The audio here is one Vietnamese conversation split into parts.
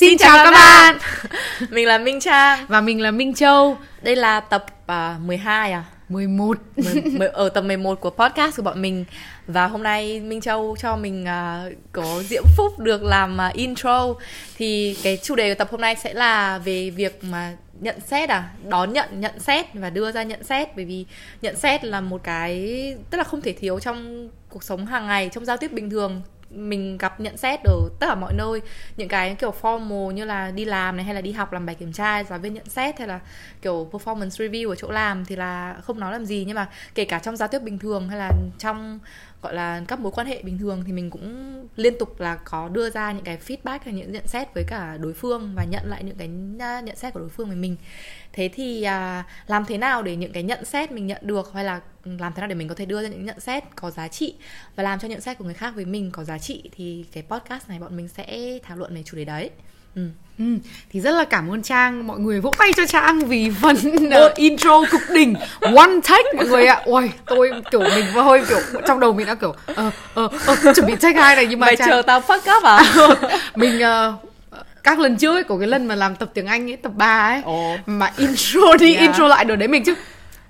Xin chào các bạn. Mình là Minh Trang. Và mình là Minh Châu. Đây là tập uh, 12 à? 11 Mười- mười- Ở tập 11 của podcast của bọn mình. Và hôm nay Minh Châu cho mình uh, có diễm phúc được làm uh, intro. Thì cái chủ đề của tập hôm nay sẽ là về việc mà nhận xét à Đón nhận, nhận xét và đưa ra nhận xét. Bởi vì nhận xét là một cái Tức là không thể thiếu trong cuộc sống hàng ngày Trong giao tiếp bình thường mình gặp nhận xét ở tất cả mọi nơi. Những cái kiểu formal như là đi làm này hay là đi học làm bài kiểm tra, giáo viên nhận xét hay là kiểu performance review ở chỗ làm thì là không nói làm gì. Nhưng mà kể cả trong giao tiếp bình thường hay là trong gọi là các mối quan hệ bình thường thì mình cũng liên tục là có đưa ra những cái feedback hay những nhận xét với cả đối phương và nhận lại những cái nhận xét của đối phương với mình. Thế thì à, làm thế nào để những cái nhận xét mình nhận được hay là ừ, làm thế nào để mình có thể đưa ra những nhận xét có giá trị và làm cho nhận xét của người khác với mình có giá trị thì cái podcast này bọn mình sẽ thảo luận về chủ đề đấy ừ. ừ, Thì rất là cảm ơn Trang. Mọi người vỗ tay cho Trang vì phần uh, intro cực đỉnh. One take mọi người ạ. Ôi tôi kiểu mình hơi kiểu Trong đầu mình đã kiểu ờ ờ ờ chuẩn bị take hai này nhưng mà mày Trang chờ tao fuck up à? Mình ờ, các lần trước ấy, của cái lần mà làm tập tiếng Anh ấy tập 3 ấy Ồ. mà intro đi Yeah. intro lại đổi đấy mình chứ.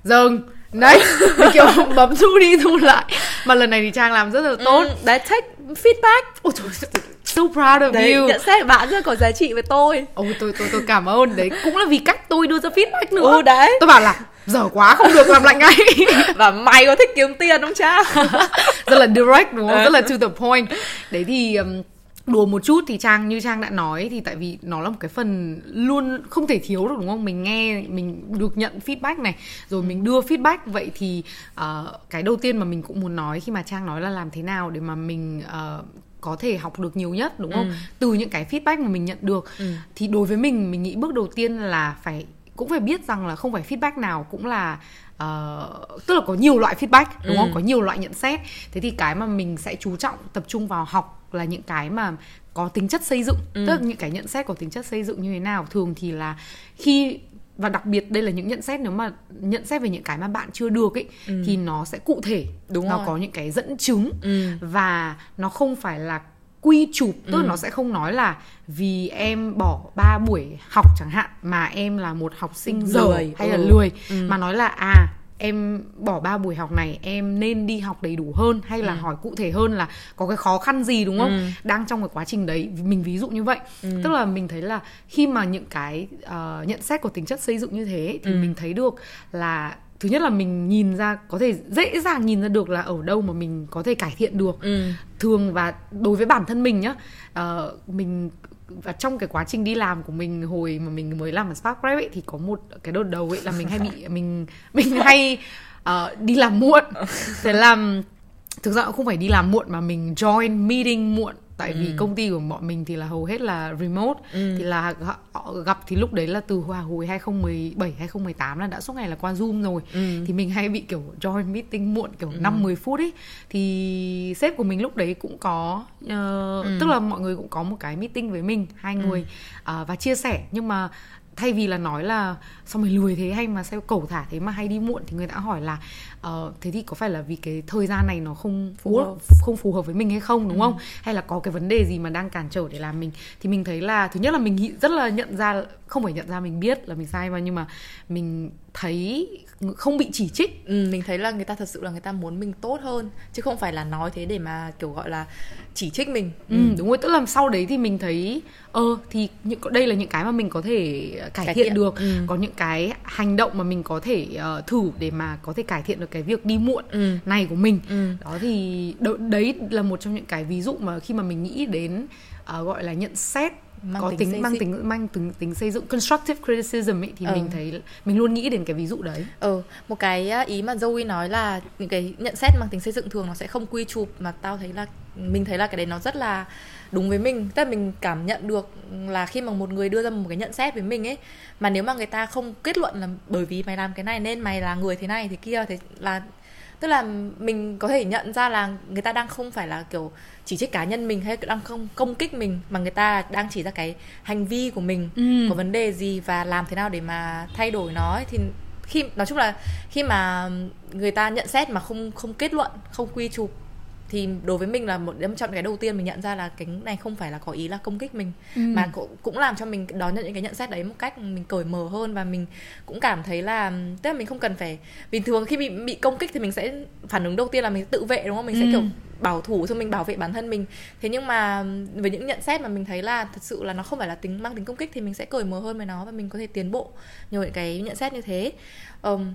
Dừng. Đấy mình kiểu bấm thu đi thu lại. Mà lần này thì Trang làm rất là tốt. Ừ, đấy take feedback. Ôi trời so proud of đấy you. nhận xét bạn rất có giá trị với tôi. Ôi tôi tôi tôi cảm ơn. Đấy cũng là vì cách tôi đưa ra feedback nữa. Ừ đấy. Tôi bảo là dở quá không được làm lại ngay. Và mày có thích kiếm tiền không cha? Rất là direct đúng không? Ừ. rất là to the point. Đấy thì um, đùa một chút thì trang như trang đã nói thì tại vì nó là một cái phần luôn không thể thiếu được đúng không mình nghe mình được nhận feedback này rồi mình đưa feedback vậy thì ờ, cái đầu tiên mà mình cũng muốn nói khi mà trang nói là làm thế nào để mà mình ờ, có thể học được nhiều nhất đúng không Ừ. từ những cái feedback mà mình nhận được Ừ. thì đối với mình mình nghĩ bước đầu tiên là phải cũng phải biết rằng là không phải feedback nào cũng là ờ, tức là có nhiều loại feedback đúng không Ừ. có nhiều loại nhận xét thế thì cái mà mình sẽ chú trọng tập trung vào học là những cái mà có tính chất xây dựng Ừ. tức là những cái nhận xét có tính chất xây dựng như thế nào thường thì là khi và đặc biệt đây là những nhận xét nếu mà nhận xét về những cái mà bạn chưa được ấy Ừ. thì nó sẽ cụ thể Đúng nó rồi. có những cái dẫn chứng ừ. và nó không phải là quy chụp tức là Ừ. nó sẽ không nói là vì em bỏ 3 buổi học chẳng hạn mà em là một học sinh dở hay là ừ. lười Ừ. mà nói là à em bỏ 3 buổi học này em nên đi học đầy đủ hơn hay là Ừ. hỏi cụ thể hơn là có cái khó khăn gì đúng không Ừ. đang trong cái quá trình đấy mình ví dụ như vậy Ừ. tức là mình thấy là khi mà những cái ờ, nhận xét có tính chất xây dựng như thế thì Ừ. mình thấy được là thứ nhất là mình nhìn ra có thể dễ dàng nhìn ra được là ở đâu mà mình có thể cải thiện được Ừ. thường và đối với bản thân mình nhá ờ, mình và trong cái quá trình đi làm của mình hồi mà mình mới làm ở Spark Prep ấy thì có một cái đợt đầu ấy là mình hay bị mình mình hay ờ, đi làm muộn. Thế là thực ra cũng không phải đi làm muộn mà mình join meeting muộn tại vì Ừ. công ty của bọn mình thì là hầu hết là remote Ừ. thì là họ gặp thì lúc đấy là từ hòa hồi 2017 2018 là đã suốt ngày là qua Zoom rồi Ừ. thì mình hay bị kiểu join meeting muộn kiểu Ừ. 5 10 phút ấy thì sếp của mình lúc đấy cũng có ờ, Ừ. tức là mọi người cũng có một cái meeting với mình hai Ừ. người ờ, và chia sẻ nhưng mà thay vì là nói là sao mày lười thế hay mà sao cẩu thả thế mà hay đi muộn thì người ta hỏi là ờ, thế thì có phải là vì cái thời gian này nó không Phù hợp. không phù hợp với mình hay không đúng Ừ. không hay là có cái vấn đề gì mà đang cản trở để làm mình thì mình thấy là thứ nhất là mình nghĩ- rất là nhận ra không phải nhận ra mình biết là mình sai mà nhưng mà mình thấy không bị chỉ trích Ừ, mình thấy là người ta thật sự là người ta muốn mình tốt hơn chứ không phải là nói thế để mà kiểu gọi là chỉ trích mình Ừ, đúng rồi tức là sau đấy thì mình thấy ờ thì những đây là những cái mà mình có thể cải, Cải thiện, thiện. được Ừ. có những cái hành động mà mình có thể ờ, thử để mà có thể cải thiện được cái việc đi muộn Ừ. này của mình Ừ. đó thì đấy là một trong những cái ví dụ mà khi mà mình nghĩ đến ờ, gọi là nhận xét Mang có tính tính, mang tính mang tính tính xây dựng constructive criticism ấy thì Ờ. mình thấy mình luôn nghĩ đến cái ví dụ đấy. Ờ, một cái á, ý mà Zoe nói là những cái nhận xét mang tính xây dựng thường nó sẽ không quy chụp mà tao thấy là mình thấy là cái đấy nó rất là đúng với mình. Tức là mình cảm nhận được là khi mà một người đưa ra một cái nhận xét với mình ấy mà nếu mà người ta không kết luận là bởi vì mày làm cái này nên mày là người thế này thế kia thì là tức là mình có thể nhận ra là người ta đang không phải là kiểu chỉ trích cá nhân mình hay đang không công kích mình mà người ta đang chỉ ra cái hành vi của mình Ừ. có vấn đề gì và làm thế nào để mà thay đổi nó ấy. thì khi nói chung là khi mà người ta nhận xét mà không không kết luận không quy chụp thì đối với mình là một trong cái đầu tiên mình nhận ra là cái này không phải là có ý là công kích mình ừ. mà cũng cũng làm cho mình đón nhận những cái nhận xét đấy một cách mình cởi mở hơn và mình cũng cảm thấy là tức là mình không cần phải bình thường khi bị bị công kích thì mình sẽ phản ứng đầu tiên là mình tự vệ đúng không mình sẽ ừ. kiểu bảo thủ cho mình bảo vệ bản thân mình thế nhưng mà với những nhận xét mà mình thấy là thật sự là nó không phải là tính mang tính công kích thì mình sẽ cởi mở hơn với nó và mình có thể tiến bộ nhờ những cái nhận xét như thế um,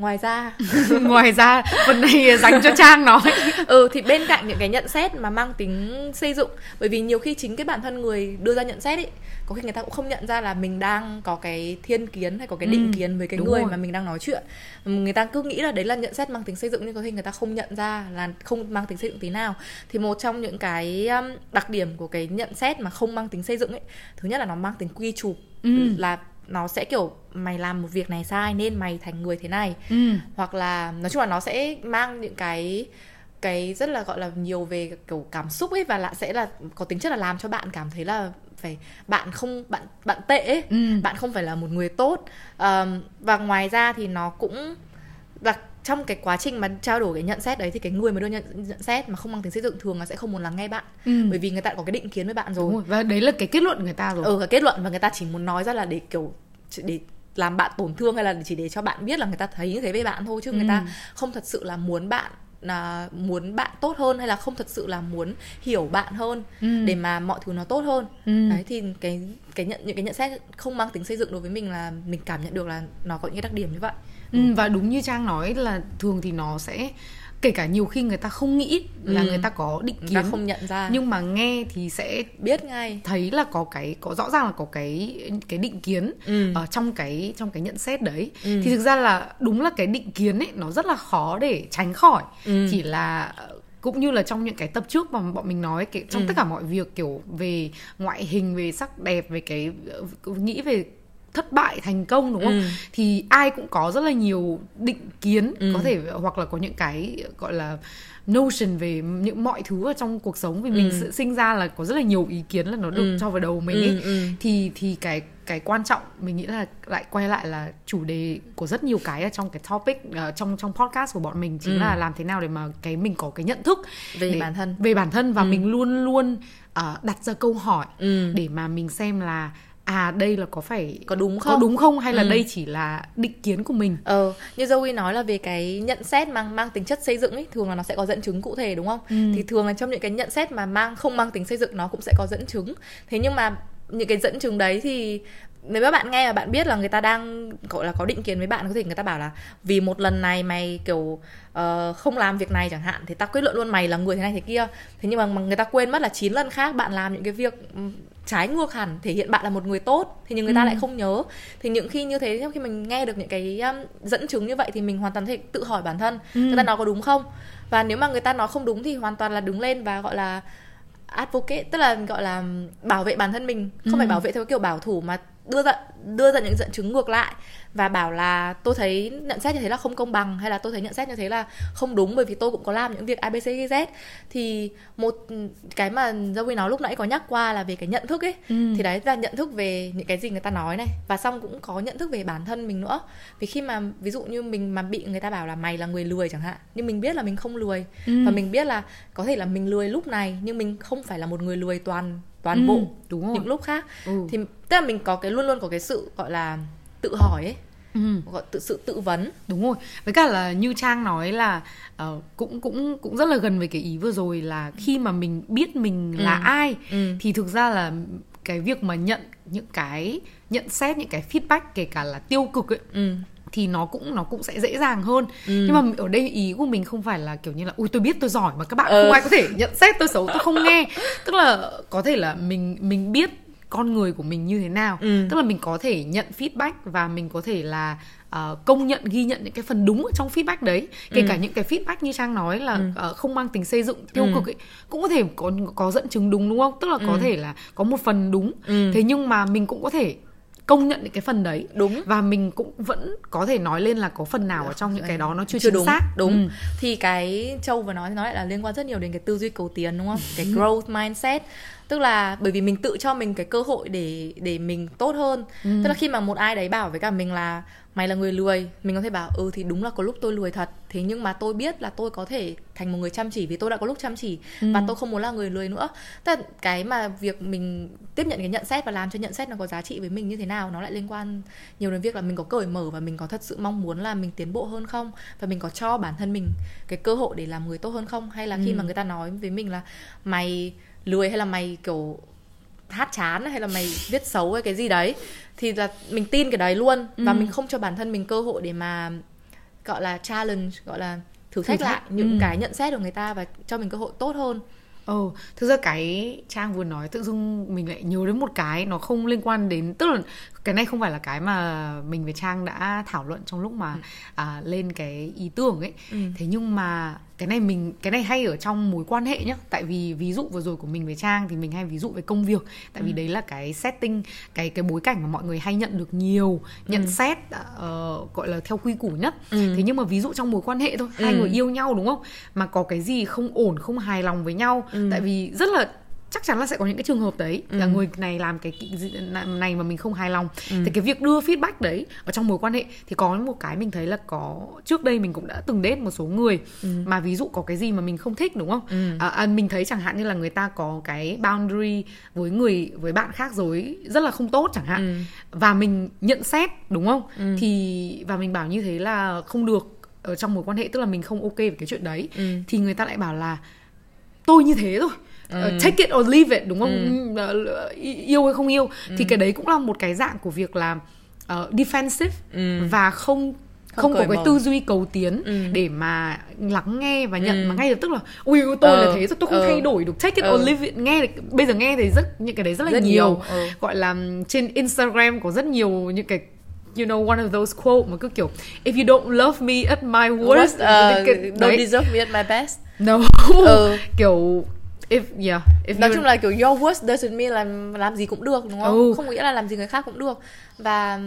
ngoài ra ngoài ra phần này dành cho trang nói ừ thì bên cạnh những cái nhận xét mà mang tính xây dựng bởi vì nhiều khi chính cái bản thân người đưa ra nhận xét ấy có khi người ta cũng không nhận ra là mình đang có cái thiên kiến hay có cái định ừ, kiến với cái người rồi. mà mình đang nói chuyện người ta cứ nghĩ là đấy là nhận xét mang tính xây dựng nhưng có khi người ta không nhận ra là không mang tính xây dựng tí nào thì một trong những cái um, đặc điểm của cái nhận xét mà không mang tính xây dựng ấy thứ nhất là nó mang tính quy chụp ừ. là nó sẽ kiểu mày làm một việc này sai nên mày thành người thế này ừ. hoặc là nói chung là nó sẽ mang những cái cái rất là gọi là nhiều về kiểu cảm xúc ấy và lại sẽ là có tính chất là làm cho bạn cảm thấy là phải bạn không bạn bạn tệ ấy ừ. bạn không phải là một người tốt um, và ngoài ra thì nó cũng và trong cái quá trình mà trao đổi cái nhận xét đấy thì cái người mà đưa nhận, nhận xét mà không mang tính xây dựng thường là sẽ không muốn lắng nghe bạn ừ. bởi vì người ta có cái định kiến với bạn rồi. rồi và đấy là cái kết luận người ta rồi ừ cái kết luận và người ta chỉ muốn nói ra là để kiểu để làm bạn tổn thương hay là chỉ để cho bạn biết là người ta thấy như thế với bạn thôi chứ ừ. người ta không thật sự là muốn bạn là muốn bạn tốt hơn hay là không thật sự là muốn hiểu bạn hơn ừ. để mà mọi thứ nó tốt hơn ừ. đấy thì cái cái nhận những cái nhận xét không mang tính xây dựng đối với mình là mình cảm nhận được là nó có những cái đặc điểm như vậy ừ, và đúng như trang nói là thường thì nó sẽ kể cả nhiều khi người ta không nghĩ là ừ. người ta có định kiến không nhận ra nhưng mà nghe thì sẽ biết ngay thấy là có cái có rõ ràng là có cái cái định kiến ừ. ở trong cái trong cái nhận xét đấy ừ. thì thực ra là đúng là cái định kiến ấy nó rất là khó để tránh khỏi ừ. chỉ là cũng như là trong những cái tập trước mà bọn mình nói cái, trong ừ. tất cả mọi việc kiểu về ngoại hình về sắc đẹp về cái nghĩ về thất bại thành công đúng không ừ. thì ai cũng có rất là nhiều định kiến ừ. có thể hoặc là có những cái gọi là notion về những mọi thứ ở trong cuộc sống vì ừ. mình sinh ra là có rất là nhiều ý kiến là nó được ừ. cho vào đầu mình ấy ừ, ừ. thì thì cái cái quan trọng mình nghĩ là lại quay lại là chủ đề của rất nhiều cái ở trong cái topic uh, trong trong podcast của bọn mình chính ừ. là làm thế nào để mà cái mình có cái nhận thức về để, bản thân về bản thân và ừ. mình luôn luôn uh, đặt ra câu hỏi ừ. để mà mình xem là à đây là có phải có đúng không? có đúng không? Hay là ừ. đây chỉ là định kiến của mình? Ờ như Zoe nói là về cái nhận xét mang mang tính chất xây dựng ấy thường là nó sẽ có dẫn chứng cụ thể đúng không? Ừ. thì thường là trong những cái nhận xét mà mang không mang tính xây dựng nó cũng sẽ có dẫn chứng. Thế nhưng mà những cái dẫn chứng đấy thì nếu các bạn nghe mà bạn biết là người ta đang gọi là có định kiến với bạn có thể người ta bảo là vì một lần này mày kiểu uh, không làm việc này chẳng hạn thì ta quyết luận luôn mày là người thế này thế kia. Thế nhưng mà, người ta quên mất là 9 lần khác bạn làm những cái việc trái ngược hẳn thể hiện bạn là một người tốt thì nhưng người ta ừ. lại không nhớ thì những khi như thế khi mình nghe được những cái um, dẫn chứng như vậy thì mình hoàn toàn thể tự hỏi bản thân ừ. người ta nói có đúng không và nếu mà người ta nói không đúng thì hoàn toàn là đứng lên và gọi là advocate tức là gọi là bảo vệ bản thân mình không ừ. phải bảo vệ theo kiểu bảo thủ mà đưa ra đưa ra những dẫn chứng ngược lại và bảo là tôi thấy nhận xét như thế là không công bằng hay là tôi thấy nhận xét như thế là không đúng bởi vì tôi cũng có làm những việc abcz thì một cái mà Zoe nói lúc nãy có nhắc qua là về cái nhận thức ấy ừ. thì đấy là nhận thức về những cái gì người ta nói này và xong cũng có nhận thức về bản thân mình nữa vì khi mà ví dụ như mình mà bị người ta bảo là mày là người lười chẳng hạn nhưng mình biết là mình không lười ừ. và mình biết là có thể là mình lười lúc này nhưng mình không phải là một người lười toàn toàn ừ, bộ đúng rồi. những lúc khác ừ. thì tức là mình có cái luôn luôn có cái sự gọi là tự hỏi ấy ừ. gọi tự sự tự vấn đúng rồi với cả là như trang nói là uh, cũng cũng cũng rất là gần với cái ý vừa rồi là khi mà mình biết mình ừ. là ai ừ. thì thực ra là cái việc mà nhận những cái nhận xét những cái feedback kể cả là tiêu cực ấy ừ thì nó cũng nó cũng sẽ dễ dàng hơn ừ. nhưng mà ở đây ý của mình không phải là kiểu như là ui tôi biết tôi giỏi mà các bạn ừ. không ai có thể nhận xét tôi xấu tôi không nghe tức là có thể là mình mình biết con người của mình như thế nào ừ. tức là mình có thể nhận feedback và mình có thể là uh, công nhận ghi nhận những cái phần đúng ở trong feedback đấy kể ừ. cả những cái feedback như trang nói là ừ. uh, không mang tính xây dựng tiêu ừ. cực ấy cũng có thể có có dẫn chứng đúng đúng không tức là ừ. có thể là có một phần đúng ừ. thế nhưng mà mình cũng có thể công nhận những cái phần đấy. Đúng. Và mình cũng vẫn có thể nói lên là có phần nào ở trong những cái đó nó chưa, chưa chính đúng. xác. Đúng. Ừ. thì cái châu vừa nói nói lại là liên quan rất nhiều đến cái tư duy cầu tiến đúng không? Cái growth mindset. Tức là bởi vì mình tự cho mình cái cơ hội để để mình tốt hơn. Ừ. tức là khi mà một ai đấy bảo với cả mình là mày là người lười. Mình có thể bảo ừ thì đúng là có lúc tôi lười thật. Thế nhưng mà tôi biết là tôi có thể thành một người chăm chỉ vì tôi đã có lúc chăm chỉ Ừ. và tôi không muốn là người lười nữa. Tức là cái mà việc mình tiếp nhận cái nhận xét và làm cho nhận xét nó có giá trị với mình như thế nào nó lại liên quan nhiều đến việc là mình có cởi mở và mình có thật sự mong muốn là mình tiến bộ hơn không? Và mình có cho bản thân mình cái cơ hội để làm người tốt hơn không? Hay là khi Ừ. mà người ta nói với mình là mày lười hay là mày kiểu hát chán hay là mày viết xấu hay cái gì đấy thì là mình tin cái đấy luôn và Ừ. mình không cho bản thân mình cơ hội để mà gọi là challenge gọi là thử thách, lại những ừ. cái nhận xét của người ta và cho mình cơ hội tốt hơn Ồ, thực ra cái Trang vừa nói tự dưng mình lại nhớ đến một cái nó không liên quan đến tức là cái này không phải là cái mà mình với Trang đã thảo luận trong lúc mà à, lên cái ý tưởng ấy. Ừ. Thế nhưng mà cái này mình cái này hay ở trong mối quan hệ nhá. Tại vì ví dụ vừa rồi của mình với Trang thì mình hay ví dụ về công việc. Tại vì đấy là cái setting cái cái bối cảnh mà mọi người hay nhận được nhiều nhận xét ờ, gọi là theo quy củ nhất. Ừ. Thế nhưng mà ví dụ trong mối quan hệ thôi, hai Ừ. người yêu nhau đúng không? Mà có cái gì không ổn, không hài lòng với nhau Ừ. tại vì rất là chắc chắn là sẽ có những cái trường hợp đấy là Ừ. người này làm cái này mà mình không hài lòng thì cái việc đưa feedback đấy ở trong mối quan hệ thì có một cái mình thấy là có trước đây mình cũng đã từng date một số người mà ví dụ có cái gì mà mình không thích đúng không Ừ. à, à, mình thấy chẳng hạn như là người ta có cái boundary với người với bạn khác rồi rất là không tốt chẳng hạn Ừ. và mình nhận xét đúng không Ừ. thì và mình bảo như thế là không được ở trong mối quan hệ tức là mình không ok với cái chuyện đấy Ừ. thì người ta lại bảo là tôi như thế thôi Ờ, take it or leave it đúng không Ờ, yêu hay không yêu thì cái đấy cũng là một cái dạng của việc là ờ, defensive Ừ. và không Không không, có cái mở. tư duy cầu tiến Ừ. để mà lắng nghe và nhận Ừ. mà ngay lập tức là ui tôi là Ờ, thế rồi tôi không ờ. thay đổi được take it Ờ. or leave it nghe bây giờ nghe thì rất những cái đấy rất là Rất nhiều, nhiều, ờ. gọi là trên Instagram có rất nhiều những cái you know one of those quote mà cứ kiểu if you don't love me at my worst What, uh, don't đấy. deserve me at my best no Ừ. kiểu if yeah if nói chung là kiểu your worst doesn't mean là làm gì cũng được đúng không? Ừ. không nghĩa là làm gì người khác cũng được. Và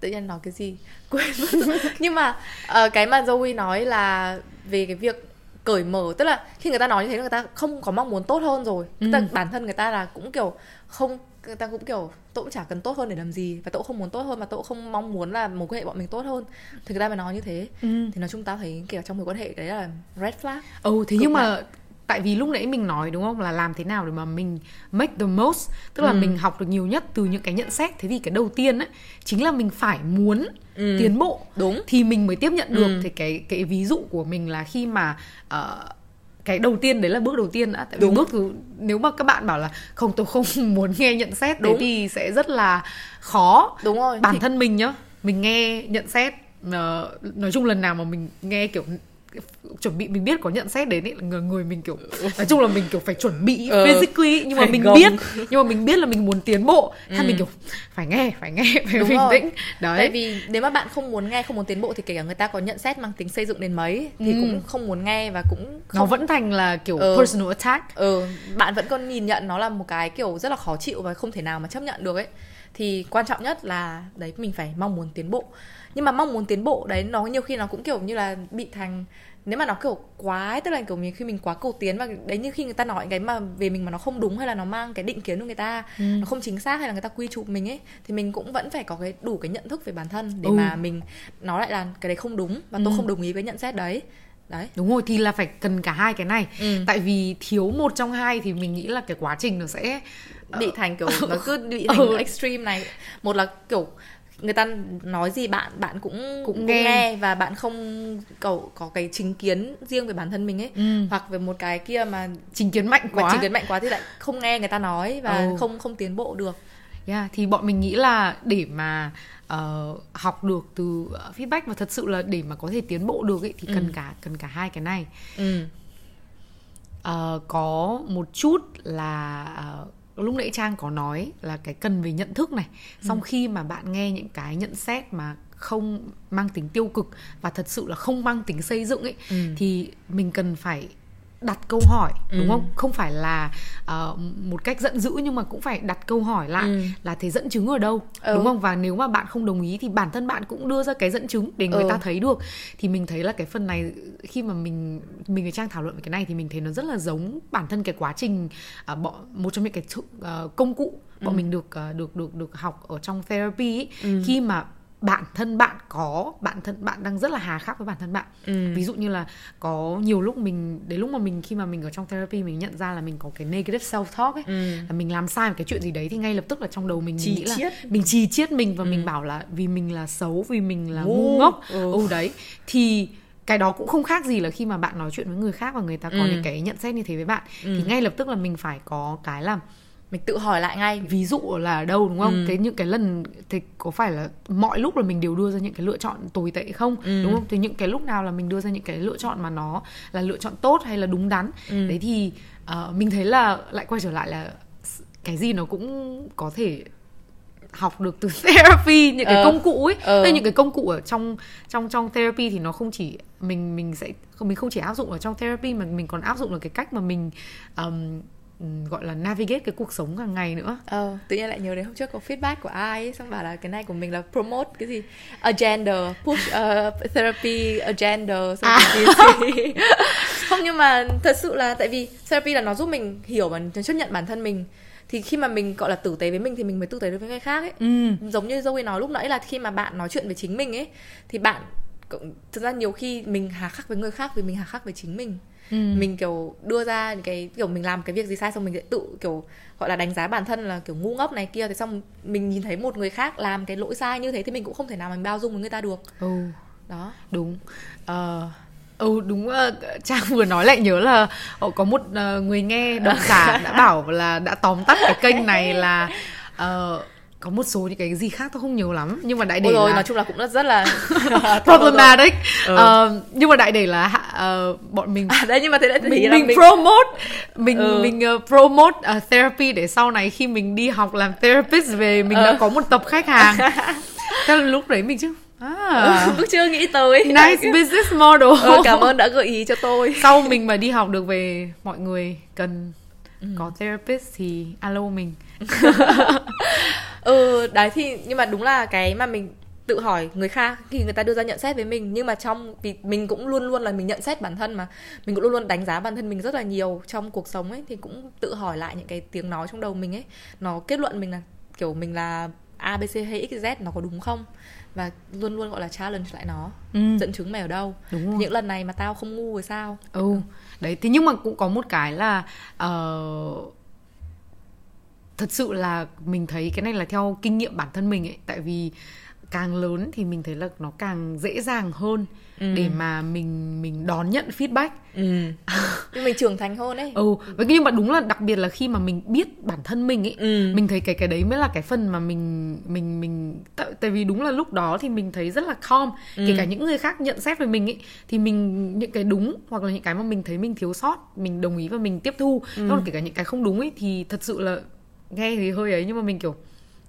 tự nhiên nói cái gì? Quên nhưng mà ờ, cái mà Zoe nói là về cái việc cởi mở tức là khi người ta nói như thế người ta không có mong muốn tốt hơn rồi. Tức là Ừ. bản thân người ta là cũng kiểu không người ta cũng kiểu tôi cũng chả cần tốt hơn để làm gì và tôi cũng không muốn tốt hơn mà tôi cũng không mong muốn là mối quan hệ bọn mình tốt hơn. Thì người ta mới nói như thế. Ừ. thì nói chung tao thấy kiểu trong mối quan hệ đấy là red flag. Ừ thế Cực nhưng mà tại vì lúc nãy mình nói đúng không là làm thế nào để mà mình make the most tức là Ừ. mình học được nhiều nhất từ những cái nhận xét thế thì cái đầu tiên ấy chính là mình phải muốn Ừ. tiến bộ đúng thì mình mới tiếp nhận được Ừ. thì cái cái ví dụ của mình là khi mà ờ, cái đầu tiên đấy là bước đầu tiên đã tại vì Đúng. bước thứ nếu mà các bạn bảo là không tôi không muốn nghe nhận xét đấy Đúng. thì sẽ rất là khó đúng rồi bản Thì- thân mình nhá mình nghe nhận xét ờ, nói chung lần nào mà mình nghe kiểu chuẩn bị mình biết có nhận xét đến ấy, là người, người mình kiểu nói chung là mình kiểu phải chuẩn bị Ờ, physically nhưng mà mình gồng. biết nhưng mà mình biết là mình muốn tiến bộ thế Ừ. mình kiểu phải nghe phải nghe phải Đúng bình rồi. tĩnh đấy Tại vì nếu mà bạn không muốn nghe, không muốn tiến bộ thì kể cả người ta có nhận xét mang tính xây dựng đến mấy thì Ừ. cũng không muốn nghe và cũng nó không vẫn thành là kiểu Ừ. personal attack ừ, bạn vẫn còn nhìn nhận nó là một cái kiểu rất là khó chịu và không thể nào mà chấp nhận được ấy. Thì quan trọng nhất là đấy mình phải mong muốn tiến bộ. Nhưng mà mong muốn tiến bộ đấy nó nhiều khi nó cũng kiểu như là bị thành nếu mà nó kiểu quá ấy, tức là kiểu mình khi mình quá cầu tiến và đấy như khi người ta nói cái mà về mình mà nó không đúng hay là nó mang cái định kiến của người ta Ừ. nó không chính xác hay là người ta quy chụp mình ấy thì mình cũng vẫn phải có cái đủ cái nhận thức về bản thân để Ừ. mà mình nói lại là cái đấy không đúng và tôi Ừ. không đồng ý với nhận xét đấy đấy đúng rồi thì là phải cần cả hai cái này Ừ. tại vì thiếu một trong hai thì mình nghĩ là cái quá trình nó sẽ bị thành kiểu nó cứ bị thành Ừ. extreme này một là kiểu người ta nói gì bạn bạn cũng Cũng nghe. nghe. và bạn không cầu có cái chính kiến riêng về bản thân mình ấy Ừ. hoặc về một cái kia mà trình kiến mạnh quá chính kiến mạnh quá thì lại không nghe người ta nói và Ừ. không không tiến bộ được Yeah, thì bọn mình nghĩ là để mà ờ, học được từ ờ, feedback và thật sự là để mà có thể tiến bộ được ấy, thì cần Ừ. cả cần cả hai cái này ừ Ờ, có một chút là ờ, lúc nãy trang có nói là cái cần về nhận thức này xong khi mà bạn nghe những cái nhận xét mà không mang tính tiêu cực và thật sự là không mang tính xây dựng ấy Ừ. thì mình cần phải đặt câu hỏi đúng Ừ. không không phải là ờ, một cách giận dữ nhưng mà cũng phải đặt câu hỏi lại Ừ. là thế dẫn chứng ở đâu Ừ. đúng không và nếu mà bạn không đồng ý thì bản thân bạn cũng đưa ra cái dẫn chứng để người Ừ. ta thấy được thì mình thấy là cái phần này khi mà mình mình với trang thảo luận về cái này thì mình thấy nó rất là giống bản thân cái quá trình à, bọn một trong những cái thu- ờ, công cụ bọn mình được ờ, được được được học ở trong therapy ấy, khi mà bản thân bạn có bản thân bạn đang rất là hà khắc với bản thân bạn Ừ. ví dụ như là có nhiều lúc mình đến lúc mà mình khi mà mình ở trong therapy mình nhận ra là mình có cái negative self talk ấy Ừ. là mình làm sai một cái chuyện gì đấy thì ngay lập tức là trong đầu mình, mình nghĩ là chiết. mình trì chiết mình và mình bảo là vì mình là xấu vì mình là ngu, Ngu. ngốc Ừ. ừ. đấy thì cái đó cũng không khác gì là khi mà bạn nói chuyện với người khác và người ta có Ừ. những cái nhận xét như thế với bạn thì ngay lập tức là mình phải có cái là mình tự hỏi lại ngay ví dụ là ở đâu đúng không Ừ. thế những cái lần thì có phải là mọi lúc là mình đều đưa ra những cái lựa chọn tồi tệ không Ừ. đúng không thì những cái lúc nào là mình đưa ra những cái lựa chọn mà nó là lựa chọn tốt hay là đúng đắn Ừ. đấy thì ờ, mình thấy là lại quay trở lại là cái gì nó cũng có thể học được từ therapy những cái Ờ. công cụ ấy Ờ. Những cái công cụ ở trong trong trong therapy thì nó không chỉ mình mình sẽ mình không chỉ áp dụng ở trong therapy mà mình còn áp dụng được cái cách mà mình um, gọi là navigate cái cuộc sống hàng ngày nữa Ờ, tự nhiên lại nhớ đến hôm trước có feedback của ai ấy, xong bảo là cái này của mình là promote cái gì agenda push uh, therapy agenda xong À. cái gì gì. không nhưng mà thật sự là tại vì therapy là nó giúp mình hiểu và chấp nhận bản thân mình thì khi mà mình gọi là tử tế với mình thì mình mới tử tế đối với người khác ấy ừ. giống như Zoe nói lúc nãy là khi mà bạn nói chuyện với chính mình ấy thì bạn thực ra nhiều khi mình hà khắc với người khác vì mình hà khắc với chính mình Ừ. mình kiểu đưa ra những cái kiểu mình làm cái việc gì sai xong mình sẽ tự kiểu gọi là đánh giá bản thân là kiểu ngu ngốc này kia. Thì xong mình nhìn thấy một người khác làm cái lỗi sai như thế thì mình cũng không thể nào mình bao dung với người ta được. Ừ. Đó. Đúng. Ờ, ừ đúng ờ, trang vừa nói lại nhớ là ờ, có một ờ, người nghe độc giả đã bảo là đã tóm tắt cái kênh này là ờ, có một số những cái gì khác tôi không nhớ lắm nhưng mà đại để rồi là nói chung là cũng rất rất là problematic. Ừ. Ờ, nhưng mà đại để là ờ, bọn mình à, đấy nhưng mà thế lại mình, mình, là mình, mình promote mình Ừ. mình ờ, promote ờ, therapy để sau này khi mình đi học làm therapist về mình đã Ờ. có một tập khách hàng. Thế là lúc đấy mình chứ à, cũng chưa nghĩ tới. Nice business model. Ờ, cảm ơn đã gợi ý cho tôi. Sau mình mà đi học được về mọi người cần có therapist thì alo mình ừ đấy thì nhưng mà đúng là cái mà mình tự hỏi người khác khi người ta đưa ra nhận xét với mình nhưng mà trong vì mình cũng luôn luôn là mình nhận xét bản thân mà. Mình cũng luôn luôn đánh giá bản thân mình rất là nhiều trong cuộc sống ấy thì cũng tự hỏi lại những cái tiếng nói trong đầu mình ấy. Nó kết luận mình là kiểu mình là A B C hay X Z nó có đúng không? Và luôn luôn gọi là challenge lại nó Ừ. dẫn chứng mày ở đâu. Đúng rồi. những lần này mà tao không ngu rồi sao? Ừ đấy thế nhưng mà cũng có một cái là ờ, thật sự là mình thấy cái này là theo kinh nghiệm bản thân mình ấy tại vì càng lớn thì mình thấy là nó càng dễ dàng hơn Ừ. để mà mình mình đón nhận feedback ừ. nhưng mình trưởng thành hơn ấy ừ nhưng mà đúng là đặc biệt là khi mà mình biết bản thân mình ấy Ừ. mình thấy cái cái đấy mới là cái phần mà mình mình mình tại, tại vì đúng là lúc đó thì mình thấy rất là calm Ừ. kể cả những người khác nhận xét về mình ấy thì mình những cái đúng hoặc là những cái mà mình thấy mình thiếu sót mình đồng ý và mình tiếp thu Ừ. còn kể cả những cái không đúng ấy thì thật sự là nghe thì hơi ấy nhưng mà mình kiểu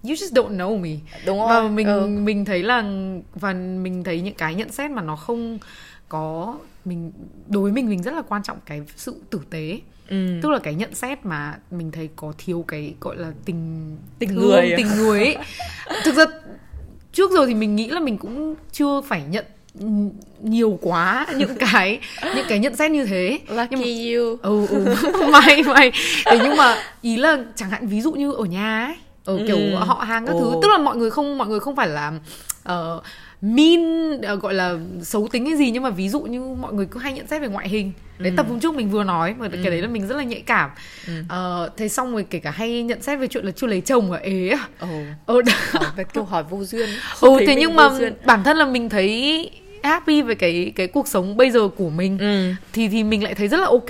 you just don't know me đúng rồi và mình ừ. mình thấy là và mình thấy những cái nhận xét mà nó không có mình đối với mình mình rất là quan trọng cái sự tử tế Ừ. tức là cái nhận xét mà mình thấy có thiếu cái gọi là tình Tình thương, người à? tình người ấy thực ra trước giờ thì mình nghĩ là mình cũng chưa phải nhận nhiều quá những cái những cái nhận xét như thế. Nhưng mà lucky you. Ừ ừ. May may. Thế nhưng mà ý là chẳng hạn ví dụ như ở nhà ấy ở kiểu Ừ. họ hàng các thứ Ồ. tức là mọi người không mọi người không phải là uh, mean ờ, gọi là xấu tính cái gì nhưng mà ví dụ như mọi người cứ hay nhận xét về ngoại hình. Đấy tập hôm trước mình vừa nói mà cái đấy là mình rất là nhạy cảm. Ừ. Ờ, thế xong rồi kể cả hay nhận xét về chuyện là chưa lấy chồng ở ế á Ồ, ờ, hỏi về câu hỏi vô duyên. Không ừ thế nhưng mà duyên. bản thân là mình thấy happy về cái cái cuộc sống bây giờ của mình ừ. thì thì mình lại thấy rất là ok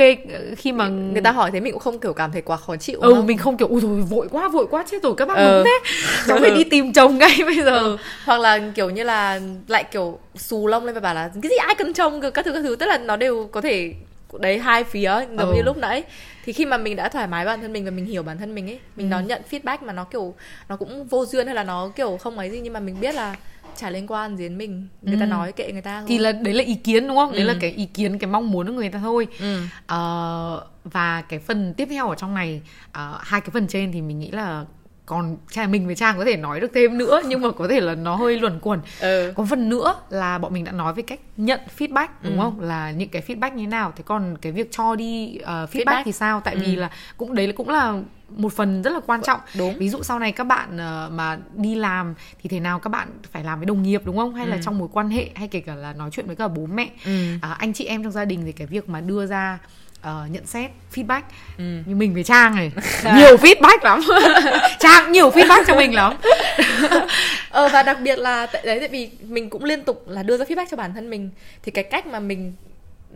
khi mà người ta hỏi thế mình cũng không kiểu cảm thấy quá khó chịu ừ không? mình không kiểu ui rồi vội quá vội quá chết rồi các bác Ờ. đúng thế cháu phải đi tìm chồng ngay bây giờ ừ. hoặc là kiểu như là lại kiểu xù lông lên và bảo là cái gì ai cần chồng cơ, các thứ các thứ tức là nó đều có thể đấy hai phía giống Ừ. như lúc nãy thì khi mà mình đã thoải mái bản thân mình và mình hiểu bản thân mình ấy mình đón nhận feedback mà nó kiểu nó cũng vô duyên hay là nó kiểu không ấy gì nhưng mà mình biết là chả liên quan gì đến mình. Người ta nói kệ người ta thôi. thì là đấy là ý kiến đúng không? Đấy Ừ. là cái ý kiến cái mong muốn của người ta thôi. Ừ. Ờ, và cái phần tiếp theo ở trong này ờ, hai cái phần trên thì mình nghĩ là còn cha mình với trang có thể nói được thêm nữa nhưng mà có thể là nó hơi luẩn quẩn ừ. có phần nữa là bọn mình đã nói về cách nhận feedback đúng Ừ. không là những cái feedback như thế nào thế còn cái việc cho đi uh, feedback, Feedback. thì sao tại vì Ừ. là cũng đấy là cũng là một phần rất là quan trọng đúng ví dụ sau này các bạn ờ, mà đi làm thì thế nào các bạn phải làm với đồng nghiệp đúng không hay là Ừ. trong mối quan hệ hay kể cả là nói chuyện với cả bố mẹ ừ. à, anh chị em trong gia đình thì cái việc mà đưa ra ờ, nhận xét feedback. Ừ. như mình với trang này nhiều feedback lắm. Trang nhiều feedback cho mình lắm. Ờ và đặc biệt là tại đấy tại vì mình cũng liên tục là đưa ra feedback cho bản thân mình. Thì cái cách mà mình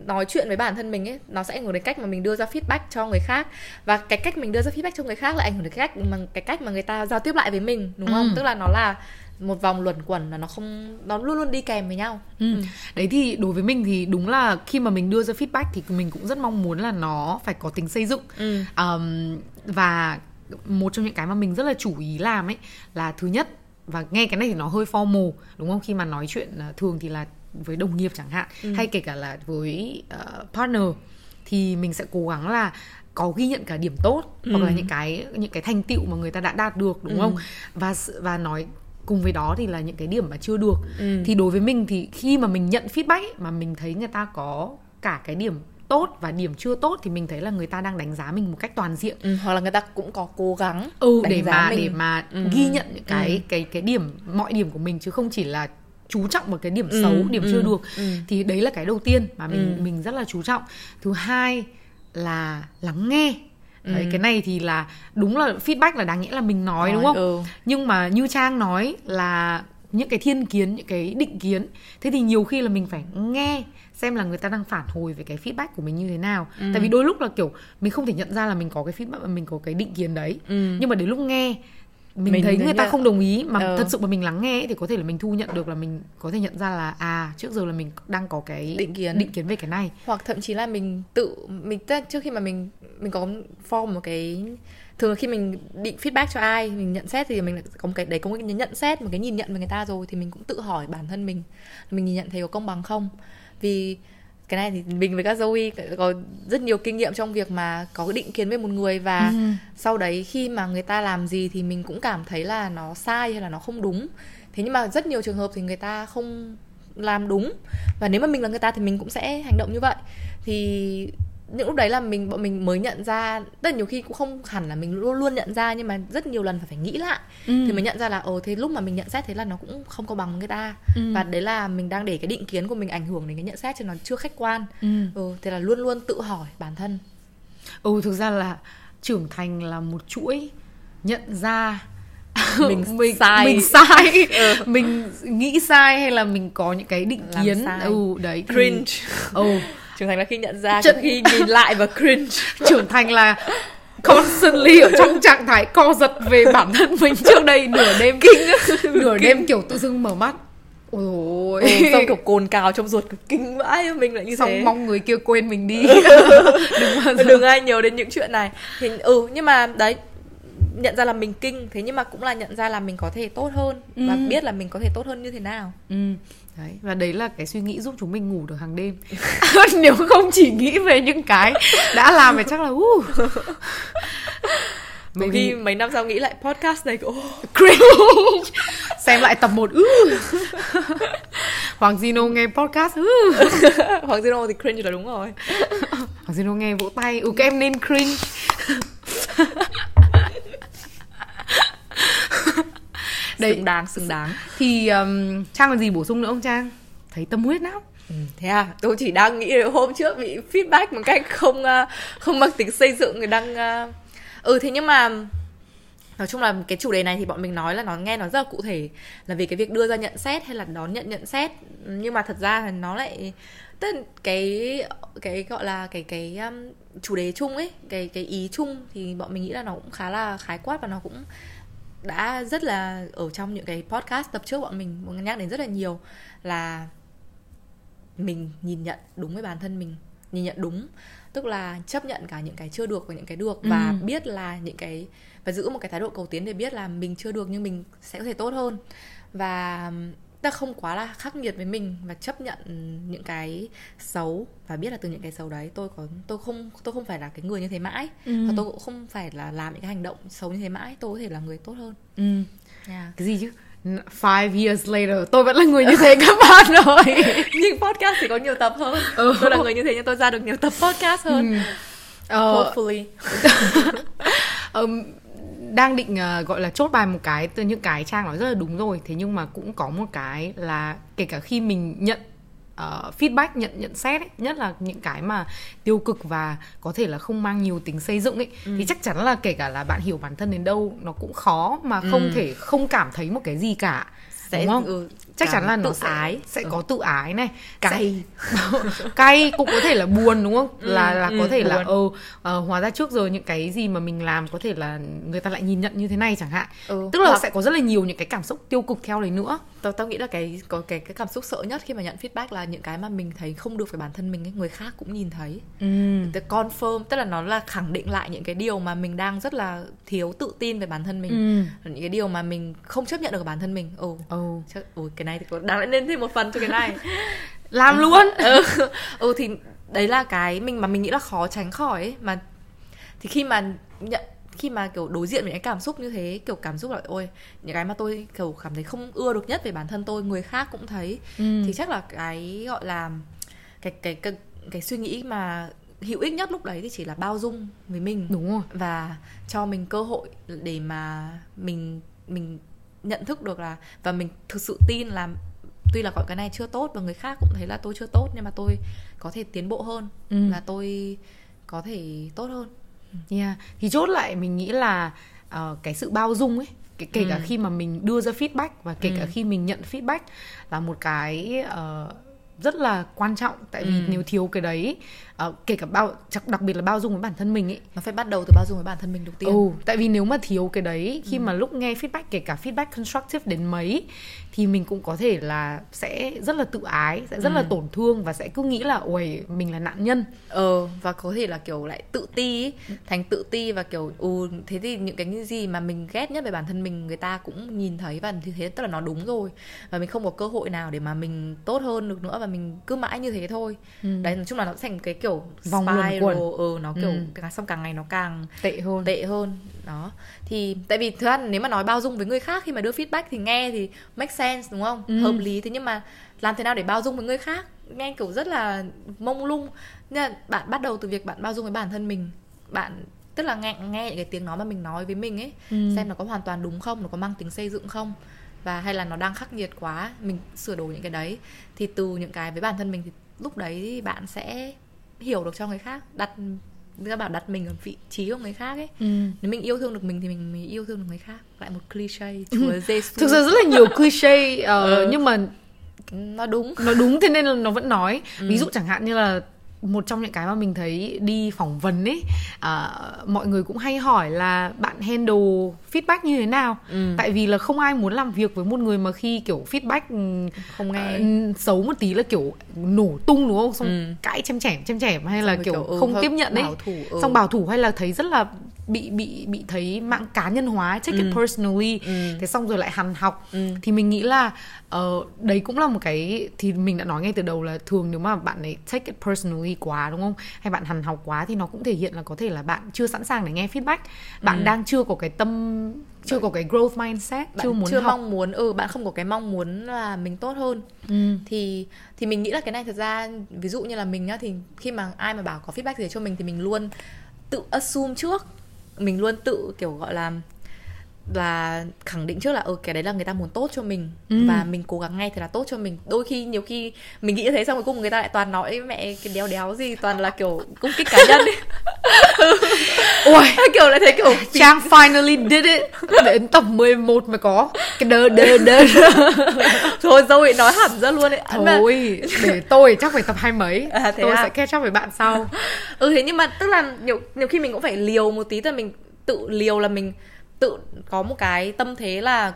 nói chuyện với bản thân mình ấy nó sẽ ảnh hưởng đến cách mà mình đưa ra feedback cho người khác. Và cái cách mình đưa ra feedback cho người khác là ảnh hưởng đến cái cách mà cái cách mà người ta giao tiếp lại với mình đúng không? Ừ. tức là nó là một vòng luẩn quẩn là nó không nó luôn luôn đi kèm với nhau Ừ. Đấy thì đối với mình thì đúng là khi mà mình đưa ra feedback thì mình cũng rất mong muốn là nó phải có tính xây dựng ừ. um, và một trong những cái mà mình rất là chú ý làm ấy là thứ nhất và nghe cái này thì nó hơi formal đúng không khi mà nói chuyện uh, thường thì là với đồng nghiệp chẳng hạn Ừ. hay kể cả là với uh, partner thì mình sẽ cố gắng là có ghi nhận cả điểm tốt hoặc là Ừ. những cái những cái thành tựu mà người ta đã đạt được đúng Ừ. không và và nói cùng với đó thì là những cái điểm mà chưa được Ừ. thì đối với mình thì khi mà mình nhận feedback ấy, mà mình thấy người ta có cả cái điểm tốt và điểm chưa tốt thì mình thấy là người ta đang đánh giá mình một cách toàn diện Ừ, hoặc là người ta cũng có cố gắng ừ để mà mình. để mà Ừ. ghi nhận những cái Ừ. cái cái điểm mọi điểm của mình chứ không chỉ là chú trọng vào cái điểm Ừ, xấu điểm ừ, chưa được ừ. thì đấy là cái đầu tiên mà mình Ừ. mình rất là chú trọng thứ hai là lắng nghe đấy Ừ. cái này thì là đúng là feedback là đáng nghĩa là mình nói đúng không ừ. nhưng mà như trang nói là những cái thiên kiến những cái định kiến thế thì nhiều khi là mình phải nghe xem là người ta đang phản hồi về cái feedback của mình như thế nào Ừ. tại vì đôi lúc là kiểu mình không thể nhận ra là mình có cái feedback và mình có cái định kiến đấy Ừ. nhưng mà đến lúc nghe mình, Mình thấy người ta là- không đồng ý mà Ờ. thật sự mà mình lắng nghe thì có thể là mình thu nhận được là mình có thể nhận ra là à trước giờ là mình đang có cái Định kiến. định kiến về cái này hoặc thậm chí là mình tự mình trước khi mà mình mình có form một cái thường là khi mình định feedback cho ai mình nhận xét thì mình có một cái đấy có một cái nhận xét một cái nhìn nhận về người ta rồi thì mình cũng tự hỏi bản thân mình mình nhìn nhận thấy có công bằng không vì cái này thì mình với các Zoe có rất nhiều kinh nghiệm trong việc mà có định kiến về một người và Ừ. sau đấy khi mà người ta làm gì thì mình cũng cảm thấy là nó sai hay là nó không đúng. Thế nhưng mà rất nhiều trường hợp thì người ta không làm đúng. Và nếu mà mình là người ta thì mình cũng sẽ hành động như vậy. Thì những lúc đấy là mình bọn mình mới nhận ra rất là nhiều khi cũng không hẳn là mình luôn luôn nhận ra nhưng mà rất nhiều lần phải phải nghĩ lại Ừ. thì mới nhận ra là ồ thế lúc mà mình nhận xét thế là nó cũng không công bằng người ta Ừ. và đấy là mình đang để cái định kiến của mình ảnh hưởng đến cái nhận xét cho nó chưa khách quan Ừ. ừ thế là luôn luôn tự hỏi bản thân ừ thực ra là trưởng thành là một chuỗi nhận ra Mình sai. mình sai mình nghĩ sai hay là mình có những cái định kiến sai. ừ đấy cringe ừ trưởng thành là khi nhận ra có khi nhìn lại và cringe. Trưởng thành là constantly ở trong trạng thái co giật về bản thân mình trước đây nửa đêm. Kinh. Nửa đêm kiểu tự dưng mở mắt. Ôi ừ, xong kiểu cồn cào trong ruột kinh vãi mình lại như xong thế. mong người kia quên mình đi. Đừng bao giờ. Đừng ai nhớ đến những chuyện này. Thì ừ nhưng mà đấy nhận ra là mình kinh thế nhưng mà cũng là nhận ra là mình có thể tốt hơn và Ừ. biết là mình có thể tốt hơn như thế nào. Ừ đấy và đấy là cái suy nghĩ giúp chúng mình ngủ được hàng đêm. Nếu không chỉ nghĩ về những cái đã làm thì chắc là uh. có khi mấy năm sau nghĩ lại podcast này oh, cringe. Xem lại tập 1 Hoàng Zino nghe podcast uh. Hoàng Zeno thì cringe là đúng rồi. Hoàng Zino nghe vỗ tay ừ các em nên cringe Đấy. xứng đáng xứng đáng. Thì um, Trang còn gì bổ sung nữa không Trang? Thấy tâm huyết lắm. Ừ, thế à? Tôi chỉ đang nghĩ là hôm trước bị feedback một cách không ờ, không mang tính xây dựng người đang ờ, ừ thế nhưng mà nói chung là cái chủ đề này thì bọn mình nói là nó nghe nó rất là cụ thể là về cái việc đưa ra nhận xét hay là đón nhận nhận xét. Nhưng mà thật ra là nó lại tức là cái cái gọi là cái cái um, chủ đề chung ấy cái cái ý chung thì bọn mình nghĩ là nó cũng khá là khái quát và nó cũng đã rất là ở trong những cái podcast tập trước bọn mình nhắc đến rất là nhiều là mình nhìn nhận đúng với bản thân mình nhìn nhận đúng tức là chấp nhận cả những cái chưa được và những cái được và Ừ. biết là những cái và giữ một cái thái độ cầu tiến để biết là mình chưa được nhưng mình sẽ có thể tốt hơn và ta không quá là khắc nghiệt với mình và chấp nhận những cái xấu và biết là từ những cái xấu đấy tôi có tôi không tôi không phải là cái người như thế mãi. Ừ. và tôi cũng không phải là làm những cái hành động xấu như thế mãi tôi có thể là người tốt hơn. Ừ. yeah. cái gì chứ? Five years later tôi vẫn là người như thế các bạn rồi nhưng podcast thì có nhiều tập hơn. Ừ. tôi là người như thế nhưng tôi ra được nhiều tập podcast hơn. Ờ, hopefully. Ừm, đang định ờ, gọi là chốt bài một cái từ những cái trang nói rất là đúng rồi. Thế nhưng mà cũng có một cái là kể cả khi mình nhận ờ, feedback nhận nhận xét ấy, nhất là những cái mà tiêu cực và có thể là không mang nhiều tính xây dựng ấy thì chắc chắn là kể cả là bạn hiểu bản thân đến đâu nó cũng khó mà không thể không cảm thấy một cái gì cả sẽ đúng không? ừ, chắc chắn là nó tự sẽ ái sẽ Ừ. có tự ái này cay cay cũng có thể là buồn đúng không là là ừ, có thể là buồn. ờ ờ, hóa ra trước giờ những cái gì mà mình làm có thể là người ta lại nhìn nhận như thế này chẳng hạn Ừ, tức là hoặc- sẽ có rất là nhiều những cái cảm xúc tiêu cực theo đấy nữa tao tao nghĩ là cái có cái cái cảm xúc sợ nhất khi mà nhận feedback là những cái mà mình thấy không được với bản thân mình ấy, người khác cũng nhìn thấy ừ. The confirm tức là nó là khẳng định lại những cái điều mà mình đang rất là thiếu tự tin về bản thân mình Ừ. những cái điều mà mình không chấp nhận được ở bản thân mình ồ Ồ. chắc ôi cái này thì có đáng lẽ nên thêm một phần cho cái này làm luôn ừ. ừ thì đấy là cái mình mà mình nghĩ là khó tránh khỏi ấy mà thì khi mà nhận khi mà kiểu đối diện với những cái cảm xúc như thế kiểu cảm xúc là ôi những cái mà tôi kiểu cảm thấy không ưa được nhất về bản thân tôi người khác cũng thấy Ừ. thì chắc là cái gọi là cái cái cái, cái suy nghĩ mà hữu ích nhất lúc đấy thì chỉ là bao dung với mình đúng rồi và cho mình cơ hội để mà mình mình nhận thức được là và mình thực sự tin là tuy là gọi cái này chưa tốt và người khác cũng thấy là tôi chưa tốt nhưng mà tôi có thể tiến bộ hơn Ừ. và tôi có thể tốt hơn Yeah. Thì chốt lại mình nghĩ là ờ, cái sự bao dung ấy kể, kể cả Ừ. khi mà mình đưa ra feedback và kể cả Ừ. khi mình nhận feedback là một cái ờ, rất là quan trọng tại vì Ừ. nếu thiếu cái đấy ờ, kể cả bao đặc biệt là bao dung với bản thân mình ấy nó phải bắt đầu từ bao dung với bản thân mình đầu tiên Ừ, tại vì nếu mà thiếu cái đấy khi Ừ. mà lúc nghe feedback kể cả feedback constructive đến mấy thì mình cũng có thể là sẽ rất là tự ái, sẽ rất là Ừ. tổn thương và sẽ cứ nghĩ là ôi mình là nạn nhân. ờ và có thể là kiểu lại tự ti ấy, thành tự ti và kiểu ừ thế thì những cái gì mà mình ghét nhất về bản thân mình người ta cũng nhìn thấy và như thế tức là nó đúng rồi và mình không có cơ hội nào để mà mình tốt hơn được nữa và mình cứ mãi như thế thôi Ừ. đấy nói chung là nó thành cái kiểu Vòng luẩn spiral, quẩn. ừ nó kiểu Ừ. càng xong càng ngày nó càng Tệ hơn. tệ hơn đó thì tại vì thực ra nếu mà nói bao dung với người khác khi mà đưa feedback thì nghe thì make sense đúng không Ừ. hợp lý thế nhưng mà làm thế nào để bao dung với người khác nghe kiểu rất là mông lung nên là bạn bắt đầu từ việc bạn bao dung với bản thân mình bạn tức là nghe nghe những cái tiếng nói mà mình nói với mình ấy Ừ. xem nó có hoàn toàn đúng không nó có mang tính xây dựng không và hay là nó đang khắc nghiệt quá mình sửa đổi những cái đấy thì từ những cái với bản thân mình thì lúc đấy bạn sẽ hiểu được cho người khác đặt các bạn đặt mình ở vị trí của người khác ấy Ừ. nếu mình yêu thương được mình thì mình mới yêu thương được người khác lại một cliché chúa Giêsu Thực ra rất là nhiều cliché ờ, Ừ. nhưng mà nó đúng nó đúng thế nên là nó vẫn nói Ừ. ví dụ chẳng hạn như là một trong những cái mà mình thấy đi phỏng vấn ấy à, mọi người cũng hay hỏi là bạn handle feedback như thế nào Ừ. tại vì là không ai muốn làm việc với một người mà khi kiểu feedback ừ, Không nghe. ờ, xấu một tí là kiểu nổ tung đúng không xong Ừ. cãi chém chém chém chém hay là Xong kiểu, kiểu, ừ, không tiếp nhận ấy bảo thủ, ừ. xong bảo thủ hay là thấy rất là bị bị bị thấy mạng cá nhân hóa take it Ừ. personally Ừ. thế xong rồi lại hằn học Ừ. thì mình nghĩ là ờ, đấy cũng là một cái thì mình đã nói ngay từ đầu là thường nếu mà bạn ấy take it personally quá đúng không hay bạn hằn học quá thì nó cũng thể hiện là có thể là bạn chưa sẵn sàng để nghe feedback bạn Ừ. đang chưa có cái tâm chưa có cái growth mindset bạn chưa muốn chưa học mong muốn ừ bạn không có cái mong muốn là mình tốt hơn ừ. thì thì mình nghĩ là cái này thật ra ví dụ như là mình nhá thì khi mà ai mà bảo có feedback gì cho mình thì mình luôn tự assume trước mình luôn tự kiểu gọi là là khẳng định trước là ừ cái đấy là người ta muốn tốt cho mình Ừ. và mình cố gắng nghe thì là tốt cho mình đôi khi nhiều khi mình nghĩ như thế xong cuối cùng người ta lại toàn nói mẹ cái đéo đéo gì toàn là kiểu cung kích cá nhân ấy ôi kiểu lại thấy kiểu Trang finally did it. Đến tập 11 mới có. Cái đơ đơ đơ. Thôi dâu ấy nói hẳn ra luôn ấy. Thôi Để tôi chắc phải tập hai mấy. À, thế Tôi à? sẽ catch up với bạn sau. Ừ thế nhưng mà tức là nhiều nhiều khi mình cũng phải liều một tí là mình tự liều là mình tự có một cái tâm thế là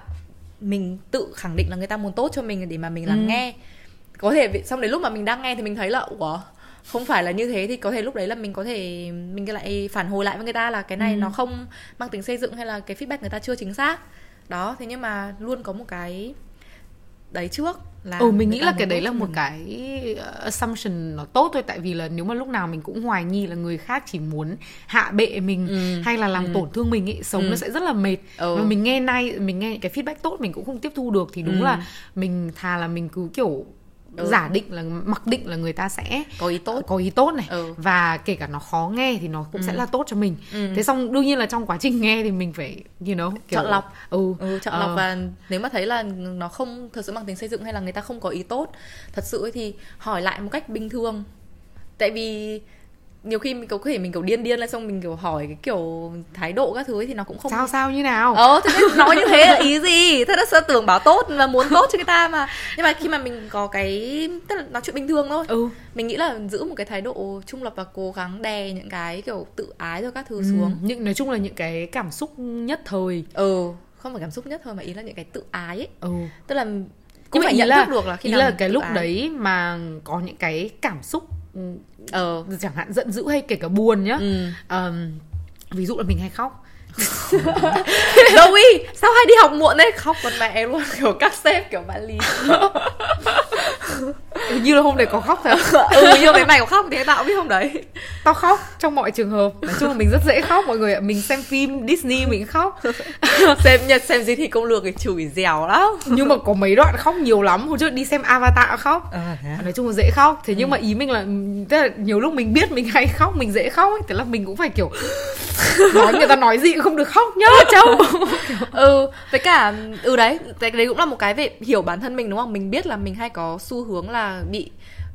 mình tự khẳng định là người ta muốn tốt cho mình để mà mình lắng Ừ. nghe. Có thể xong đến lúc mà mình đang nghe thì mình thấy là ủa không phải là như thế thì có thể lúc đấy là mình có thể mình lại phản hồi lại với người ta là cái này Ừ. nó không mang tính xây dựng hay là cái feedback người ta chưa chính xác đó thế nhưng mà luôn có một cái đấy trước là ừ mình nghĩ là cái đấy là một mình. cái uh, assumption nó tốt thôi tại vì là nếu mà lúc nào mình cũng hoài nghi là người khác chỉ muốn hạ bệ mình Ừ. hay là làm tổn thương mình ấy sống Ừ. nó sẽ rất là mệt Ừ. và mình nghe nay mình nghe cái feedback tốt mình cũng không tiếp thu được thì đúng Ừ. là mình thà là mình cứ kiểu Ừ. giả định là mặc định là người ta sẽ có ý tốt có ý tốt này Ừ. và kể cả nó khó nghe thì nó cũng sẽ là tốt cho mình Ừ. thế xong đương nhiên là trong quá trình nghe thì mình phải you know kiểu Chọn lọc. ừ, ừ, chọn Ờ. lọc và nếu mà thấy là nó không thật sự mang tính xây dựng hay là người ta không có ý tốt thật sự thì hỏi lại một cách bình thường tại vì nhiều khi mình có thể mình kiểu điên điên lên xong mình kiểu hỏi cái kiểu thái độ các thứ ấy thì nó cũng không sao sao như nào? Ờ thế nói như thế là ý gì? Thế là sẽ tưởng bảo tốt và muốn tốt cho người ta mà. Nhưng mà khi mà mình có cái tức là nói chuyện bình thường thôi. Ừ. Mình nghĩ là giữ một cái thái độ trung lập và cố gắng đè những cái kiểu tự ái rồi các thứ Ừ, xuống. những nói chung là những cái cảm xúc nhất thời. Ừ không phải cảm xúc nhất thôi mà ý là những cái tự ái ấy. Ừ. Tức là nhưng cũng mà phải ý nhận là thức được là khi ý nào là cái lúc ái. đấy mà có những cái cảm xúc ờ. Chẳng hạn giận dữ hay kể cả buồn nhá. Ừ. Ờm, ví dụ là mình hay khóc. Zoe sao hay đi học muộn đấy khóc con mẹ luôn kiểu các sếp kiểu bạn lý như là hôm đấy có khóc thật. Ừ như thế này có khóc thì tao cũng biết hôm đấy. Tao khóc trong mọi trường hợp. Nói chung là mình rất dễ khóc mọi người ạ. Mình xem phim Disney mình khóc. Xem nhật xem gì thì công lược thì chửi dẻo lắm. Nhưng mà có mấy đoạn khóc nhiều lắm. Hồi trước đi xem Avatar khóc. Nói chung là dễ khóc. Thế nhưng mà ý mình là tức là nhiều lúc mình biết mình hay khóc mình dễ khóc ấy. Thế là mình cũng phải kiểu nói người ta nói gì cũng không được khóc nhá châu ừ với cả ừ đấy cái đấy cũng là một cái về hiểu bản thân mình đúng không? Mình biết là mình hay có xu hướng là bị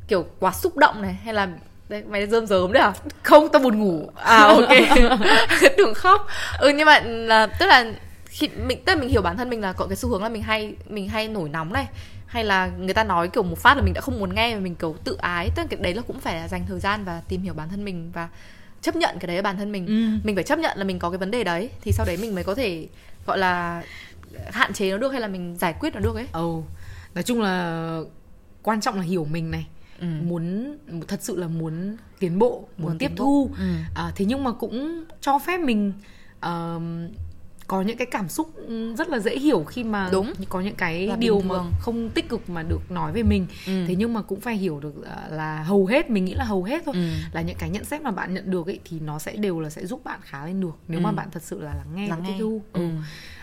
kiểu quá xúc động này hay là đấy, mày rơm rớm đấy à? Không tao buồn ngủ. À ok. Tưởng khóc. Ừ nhưng mà là tức là khi mình tức là mình hiểu bản thân mình là có cái xu hướng là mình hay mình hay nổi nóng này hay là người ta nói kiểu một phát là mình đã không muốn nghe và mình kiểu tự ái. Tức là cái đấy là cũng phải là dành thời gian và tìm hiểu bản thân mình và chấp nhận cái đấy ở bản thân mình. Ừ. mình phải chấp nhận là mình có cái vấn đề đấy thì sau đấy mình mới có thể gọi là hạn chế nó được hay là mình giải quyết nó được ấy. Ừ nói chung là quan trọng là hiểu mình này Ừ. muốn thật sự là muốn tiến bộ muốn, Muốn tiếp thu Ừ. à, thế nhưng mà cũng cho phép mình ờm, có những cái cảm xúc ừ, rất là dễ hiểu khi mà Đúng. có những cái Là điều mà không tích cực mà được nói về mình Ừ. thế nhưng mà cũng phải hiểu được à, là hầu hết mình nghĩ là hầu hết thôi Ừ. là những cái nhận xét mà bạn nhận được ấy thì nó sẽ đều là sẽ giúp bạn khá lên được nếu mà Ừ. bạn thật sự là lắng nghe lắng và tiếp nghe thu ừ.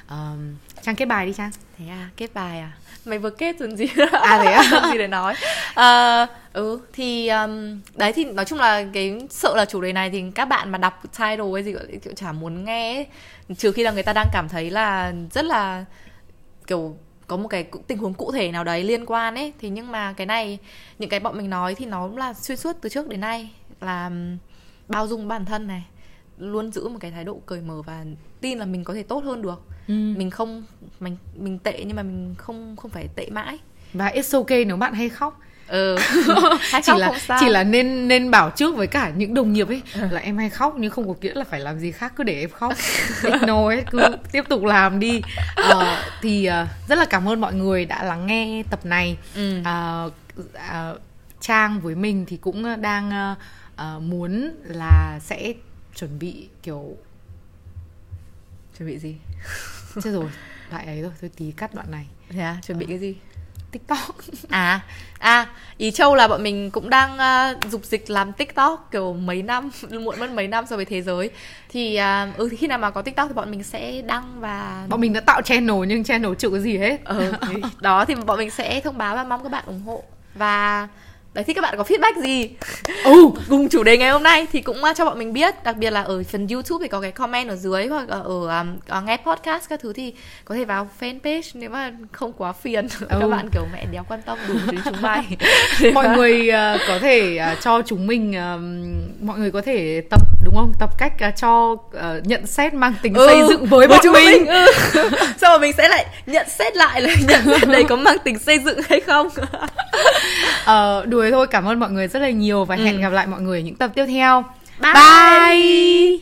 Ờm, trang kết bài đi trang. Thế à kết bài à? Mày vừa kết rồi gì? À, thế à? Gì để nói? Ờ, ừ thì um, đấy thì nói chung là cái sợ là chủ đề này thì các bạn mà đọc title hay gì kiểu chả muốn nghe ấy. trừ khi là người ta đang cảm thấy là rất là kiểu có một cái tình huống cụ thể nào đấy liên quan ấy. Thì nhưng mà cái này những cái bọn mình nói thì nó là xuyên suốt từ trước đến nay. Là um, bao dung bản thân này luôn giữ một cái thái độ cởi mở và tin là mình có thể tốt hơn được. Ừ. mình không mình mình tệ nhưng mà mình không không phải tệ mãi. Và it's okay nếu bạn hay khóc. Ừ. Hay chỉ khóc là không sao. chỉ là nên nên bảo trước với cả những đồng nghiệp ấy là em hay khóc nhưng không có nghĩa là phải làm gì khác cứ để em khóc. Ignore hết cứ tiếp tục làm đi. Ờ, thì ờ, rất là cảm ơn mọi người đã lắng nghe tập này. Ừ. Ờ, ờ, trang với mình thì cũng đang ờ, muốn là sẽ chuẩn bị kiểu chuẩn bị gì? Chết rồi lại ấy rồi tôi tí cắt đoạn này. Thế à? Chuẩn bị cái gì? Tiktok. À à ý châu là bọn mình cũng đang uh, dục dịch làm tiktok kiểu mấy năm muộn mất mấy năm so với thế giới. Thì uh, ừ khi nào mà có tiktok thì bọn mình sẽ đăng và bọn mình đã tạo channel nhưng channel chưa có gì hết. Ừ, đó thì bọn mình sẽ thông báo và mong các bạn ủng hộ. Và đấy thì các bạn có feedback gì? Ừ cùng chủ đề ngày hôm nay thì cũng uh, cho bọn mình biết đặc biệt là ở phần youtube thì có cái comment ở dưới hoặc là ở um, ở nghe podcast các thứ thì có thể vào fanpage nếu mà không quá phiền. Các Ừ. bạn kiểu mẹ đéo quan tâm đủ đến chúng mày mọi người ờ, có thể ờ, cho chúng mình ờm, mọi người có thể tập đúng không? Tập cách ờ, cho ờ, nhận xét mang tính Ừ, xây dựng với bọn chúng mình. ừ. xong rồi mình sẽ lại nhận xét lại là nhận xét đấy có mang tính xây dựng hay không? Ờ, đùa thôi cảm ơn mọi người rất là nhiều và hẹn Ừ. gặp lại mọi người ở những tập tiếp theo Bye. bye.